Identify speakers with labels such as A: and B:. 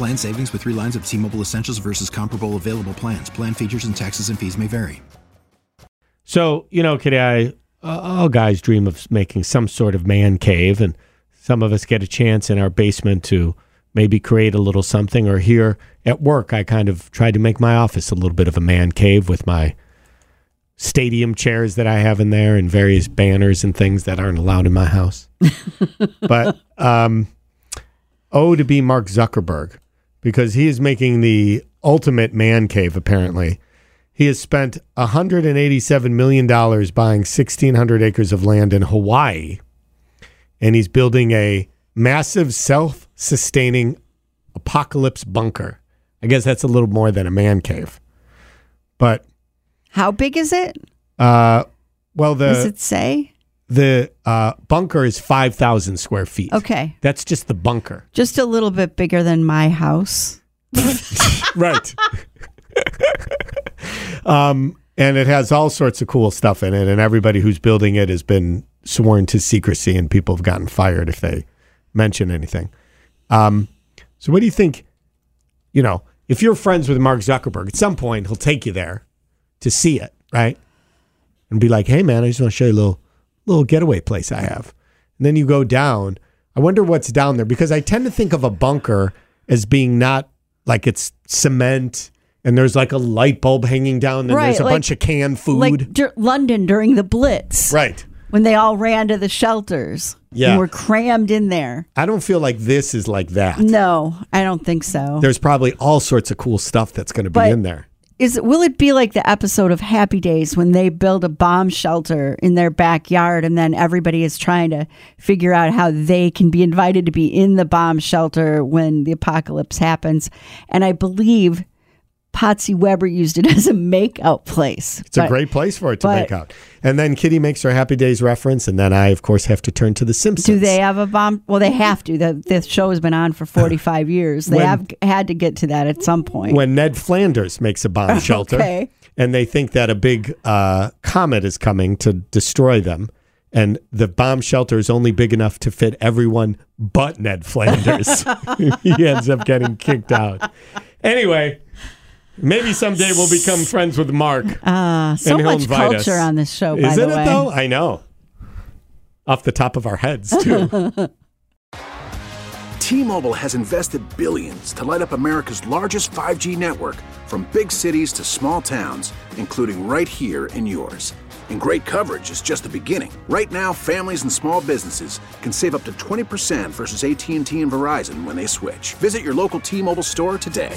A: Plan savings with three lines of T Mobile Essentials versus comparable available plans. Plan features and taxes and fees may vary.
B: So, you know, Kitty, I, uh, all guys dream of making some sort of man cave, and some of us get a chance in our basement to maybe create a little something. Or here at work, I kind of tried to make my office a little bit of a man cave with my stadium chairs that I have in there and various banners and things that aren't allowed in my house. but, um, oh, to be Mark Zuckerberg because he is making the ultimate man cave, apparently. He has spent $187 million buying 1,600 acres of land in Hawaii, and he's building a massive self sustaining apocalypse bunker. I guess that's a little more than a man cave. But
C: How big is it?
B: uh, well,
C: Does it say?
B: The uh, bunker is five thousand square feet.
C: Okay.
B: that's just the bunker,
C: Just a little bit bigger than my house.
B: right? um, and it has all sorts of cool stuff in it, and everybody who's building it has been sworn to secrecy, and people have gotten fired if they mention anything. Um, so, what do you think? You know, if you're friends with Mark Zuckerberg, at some point he'll take you there to see it, right? And be like, "Hey, man, I just want to show you a little little getaway place I have." And then you go down. I wonder what's down there because I tend to think of a bunker as being not like it's cement and there's like a light bulb hanging down and
C: Right,
B: there's a
C: like-
B: bunch of canned food.
C: Like dur- London during the Blitz.
B: right.
C: When they all ran to the shelters.
B: Yeah.
C: And were crammed in there.
B: I don't feel like this is like that.
C: No, I don't think so.
B: There's probably all sorts of cool stuff that's going to be
C: But-
B: in there.
C: Is will it be like the episode of Happy Days when they build a bomb shelter in their backyard and then everybody is trying to figure out how they can be invited to be in the bomb shelter when the apocalypse happens? And I believe Patsy Weber used it as a makeout place.
B: It's a great place for it to
C: but-
B: make out. And then Kitty makes her Happy Days reference, and then I, of course, have to turn to The Simpsons.
C: Do they have a bomb? Well, they have to. The, the show has been on for 45 years. They
B: When-
C: have had to get to that at some point.
B: when Ned Flanders makes a bomb shelter,
C: Okay.
B: and they think that a big uh, comet is coming to destroy them, and the bomb shelter is only big enough to fit everyone but Ned Flanders. he ends up getting kicked out. Anyway, maybe someday we'll become friends with Mark.
C: Uh, so
B: and he'll
C: much
B: invite us.
C: culture on this show, by
B: Isn't
C: the
B: it
C: way.
B: though? I know. Off the top of our heads, too.
D: T-Mobile has invested billions to light up America's largest 5G network from big cities to small towns, including right here in yours. And great coverage is just the beginning. Right now, families and small businesses can save up to 20% versus AT&T and Verizon when they switch. Visit your local T-Mobile store today.